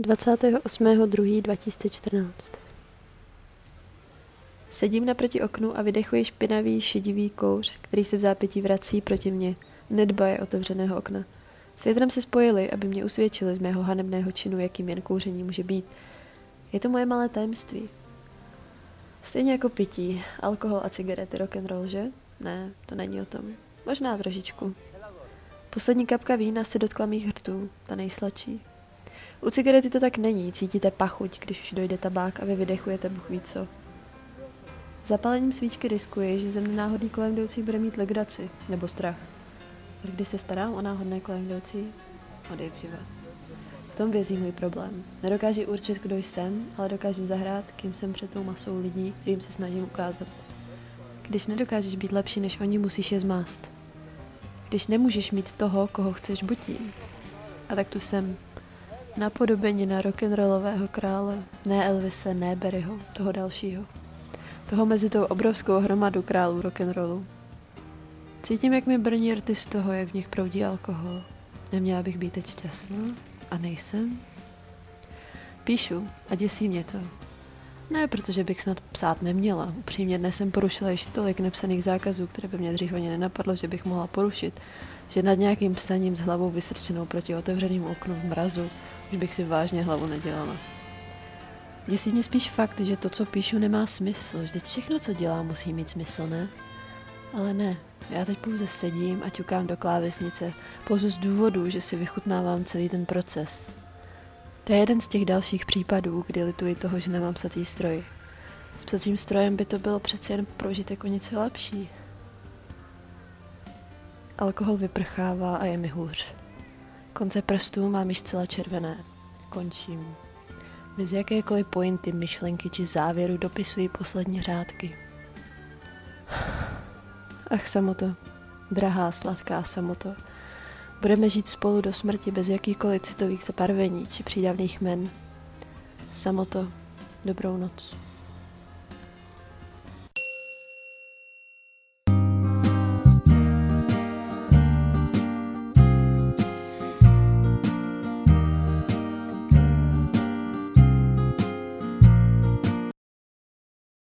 28.2.2014 Sedím naproti oknu a vydechuji špinavý, šedivý kouř, který se v zápětí vrací proti mně, nedbaje otevřeného okna. S větrem se spojili, aby mě usvědčili z mého hanebného činu, jakým jen kouření může být. Je to moje malé tajemství. Stejně jako pití, alkohol a cigarety rock and roll, že? Ne, to není o tom. Možná trošičku. Poslední kapka vína se dotkla mých hrtů, ta nejsladší. U cigarety to tak není, cítíte pachuť, když už dojde tabák a vy vydechujete Bůh ví co. Zapalením svíčky riskuji, že ze mne náhodný kolem jdoucí bude mít legraci, nebo strach. Když se starám o náhodné kolem jdoucí, od jak živé. V tom vězí můj problém. Nedokáží určit, kdo jsem, ale dokáže zahrát, kým jsem před tou masou lidí, kterým se snažím ukázat. Když nedokážeš být lepší než oni, musíš je zmást. Když nemůžeš mít toho, koho chceš butím. A tak tu jsem. Napodobeně na rock'n'rollového krále. Ne Elvise, ne Berryho, toho dalšího. Toho mezi tou obrovskou hromadu králů rock'n'rollu. Cítím, jak mi brní rty z toho, jak v nich proudí alkohol. Neměla bych být teď šťastná? A nejsem? Píšu a děsí mě to. Ne, protože bych snad psát neměla. Upřímně dnes jsem porušila již tolik nepsaných zákazů, které by mě dřív ani nenapadlo, že bych mohla porušit, že nad nějakým psaním s hlavou vysrčenou proti otevřeným oknu v mrazu už bych si vážně hlavu nedělala. Děsí mě spíš fakt, že to, co píšu, nemá smysl. Vždyť všechno, co dělám, musí mít smysl, ne? Ale ne, já teď pouze sedím a ťukám do klávesnice, pouze z důvodu, že si vychutnávám celý ten proces. To je jeden z těch dalších případů, kdy lituji toho, že nemám psací stroj. S psacím strojem by to bylo přeci jen prožitek o něco lepší. Alkohol vyprchává a je mi hůř. Konce prstů mám již celé červené. Končím. Bez jakékoliv pointy, myšlenky či závěru dopisuji poslední řádky. Ach, samoto. Drahá, sladká samoto. Budeme žít spolu do smrti bez jakýchkoliv citových zabarvení či přídavných men. Samoto, dobrou noc.